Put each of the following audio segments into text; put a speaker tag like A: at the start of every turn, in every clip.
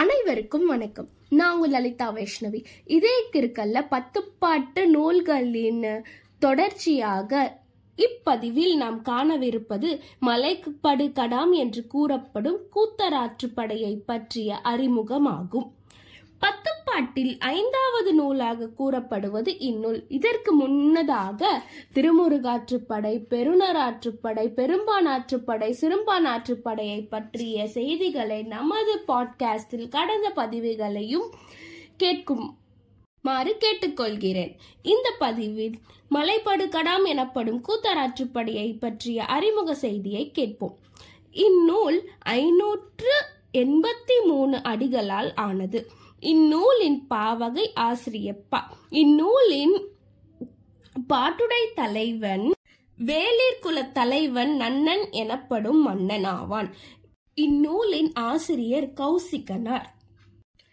A: அனைவருக்கும் வணக்கம். நான் உங்கள் லலிதா வைஷ்ணவி. இதே கிருக்கல்ல பத்து பாட்டு நூல்களின் தொடர்ச்சியாக இப்பதிவில் நாம் காணவிருப்பது மலைப்படு கடாம் என்று கூறப்படும் கூத்தராற்றுப்படையை பற்றிய அறிமுகமாகும். பத்துப்பாட்டில் ஐந்தாவது நூலாக கூறப்படுவது இந்நூல். இதற்கு முன்னதாக திருமுருகாற்றுப்படை பெருநராற்றுப்படை பெரும்பானாற்றுப்படை சிறும்பானாற்றுப்படையை பற்றிய செய்திகளை நமது பாட்காஸ்டில் கடந்த பதிவுகளையும் கேட்கும் மாறு கேட்டுக்கொள்கிறேன். இந்த பதிவில் மலைப்படு கடாம் எனப்படும் கூத்தராற்றுப்படையை பற்றிய அறிமுக செய்தியை கேட்போம். இந்நூல் ஐநூற்று எண்பத்தி மூணு அடிகளால் ஆனது. இந்நூலின் பாவகை ஆசிரியப்பா. இந்நூலின் பாட்டுடை தலைவன் வேளிர் குல தலைவன் நன்னன் எனப்படும் மன்னன் ஆவான் இந்நூலின் ஆசிரியர் கௌசிகனார்.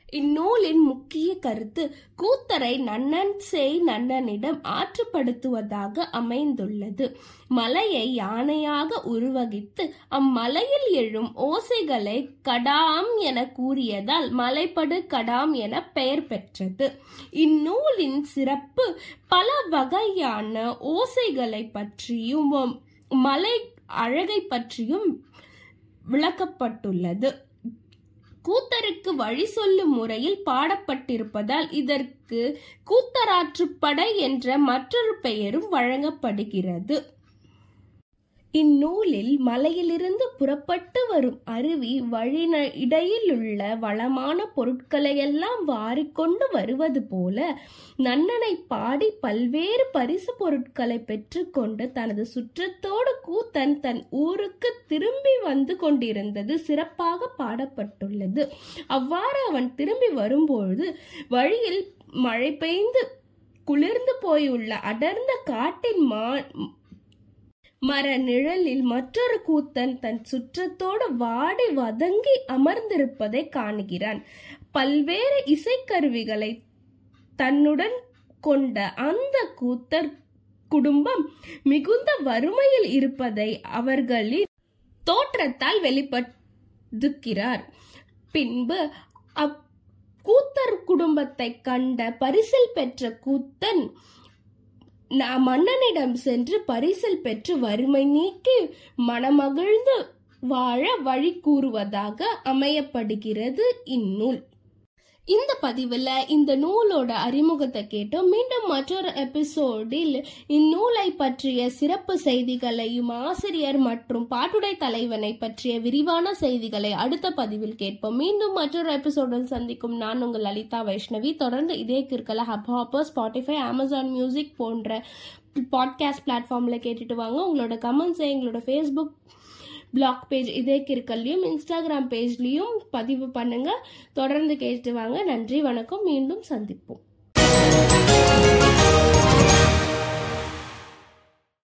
A: இந்நூலின் முக்கிய கருத்து கூத்தரை நன்னன் செய் நன்னனிடம் ஆற்றுப்படுத்துவதாக அமைந்துள்ளது. மலையை யானையாக உருவகித்து அம்மலையில் எழும் ஓசைகளை கடாம் என கூறியதால் மலைப்படு கடாம் என பெயர் பெற்றது. இந்நூலின் சிறப்பு பல வகையான ஓசைகளை பற்றியும் மலை அழகை பற்றியும் விளக்கப்பட்டுள்ளது. கூத்தருக்கு வழி சொல்லும் முறையில் பாடப்பட்டிருப்பதால் இதற்கு கூத்தராற்றுப்படை என்ற மற்றொரு பெயரும் வழங்கப்படுகிறது. இந்நூலில் மலையிலிருந்து புறப்பட்டு வரும் அருவி வழி இடையிலுள்ள வளமான பொருட்களையெல்லாம் வாரிக்கொண்டு வருவது போல நன்னனை பாடி பல்வேறு பரிசு பொருட்களை பெற்றுக்கொண்டு தனது சுற்றத்தோடு கூத்தன் தன் ஊருக்கு திரும்பி வந்து கொண்டிருந்தது சிறப்பாக பாடப்பட்டுள்ளது. அவ்வாறு அவன் திரும்பி வரும்பொழுது வழியில் மழை பெய்ந்து குளிர்ந்து போயுள்ள அடர்ந்த காட்டின் மா மர நிழலில் மற்றொரு கூத்தன் தன் சுற்றத்தோடு வாடி வதங்கி அமர்ந்திருப்பதை காணுகிறான். பல்வேறு இசைக்கருவிகளை தன்னுடன் கொண்ட அந்த கூத்தர் குடும்பம் மிகுந்த வறுமையில் இருப்பதை அவர்களின் தோற்றத்தால் வெளிப்படுத்துகிறார். பின்பு அப் கூத்தர் குடும்பத்தை கண்ட பரிசில் பெற்ற கூத்தன் நான் மன்னனிடம் சென்று பரிசல் பெற்று வறுமை நீக்கி மனமகிழ்ந்து வாழ வழி கூறுவதாக அமையப்படுகிறது இந்நூல். இந்த பதிவில் இந்த நூலோட அறிமுகத்தை கேட்டோம் மீண்டும் மற்றொரு எபிசோடில் இந்நூலை பற்றிய சிறப்பு செய்திகளையும் ஆசிரியர் மற்றும் பாட்டுடை தலைவனை பற்றிய விரிவான செய்திகளை அடுத்த பதிவில் கேட்போம். மீண்டும் மற்றொரு எபிசோடில் சந்திக்கும் நான் உங்கள் லலிதா வைஷ்ணவி. தொடர்ந்து இதே கிற்கல Hubhopper Spotify Amazon music போன்ற பாட்காஸ்ட் பிளாட்ஃபார்மில் கேட்டுட்டு வாங்க. உங்களோட கமெண்ட்ஸை எங்களோட ஃபேஸ்புக் பிளாக் பேஜ் இதே கிற்கல்லையும் இன்ஸ்டாகிராம் பேஜ்லேயும் பதிவு பண்ணுங்கள் தொடர்ந்து கேட்டு வாங்க. நன்றி வணக்கம். மீண்டும் சந்திப்போம்.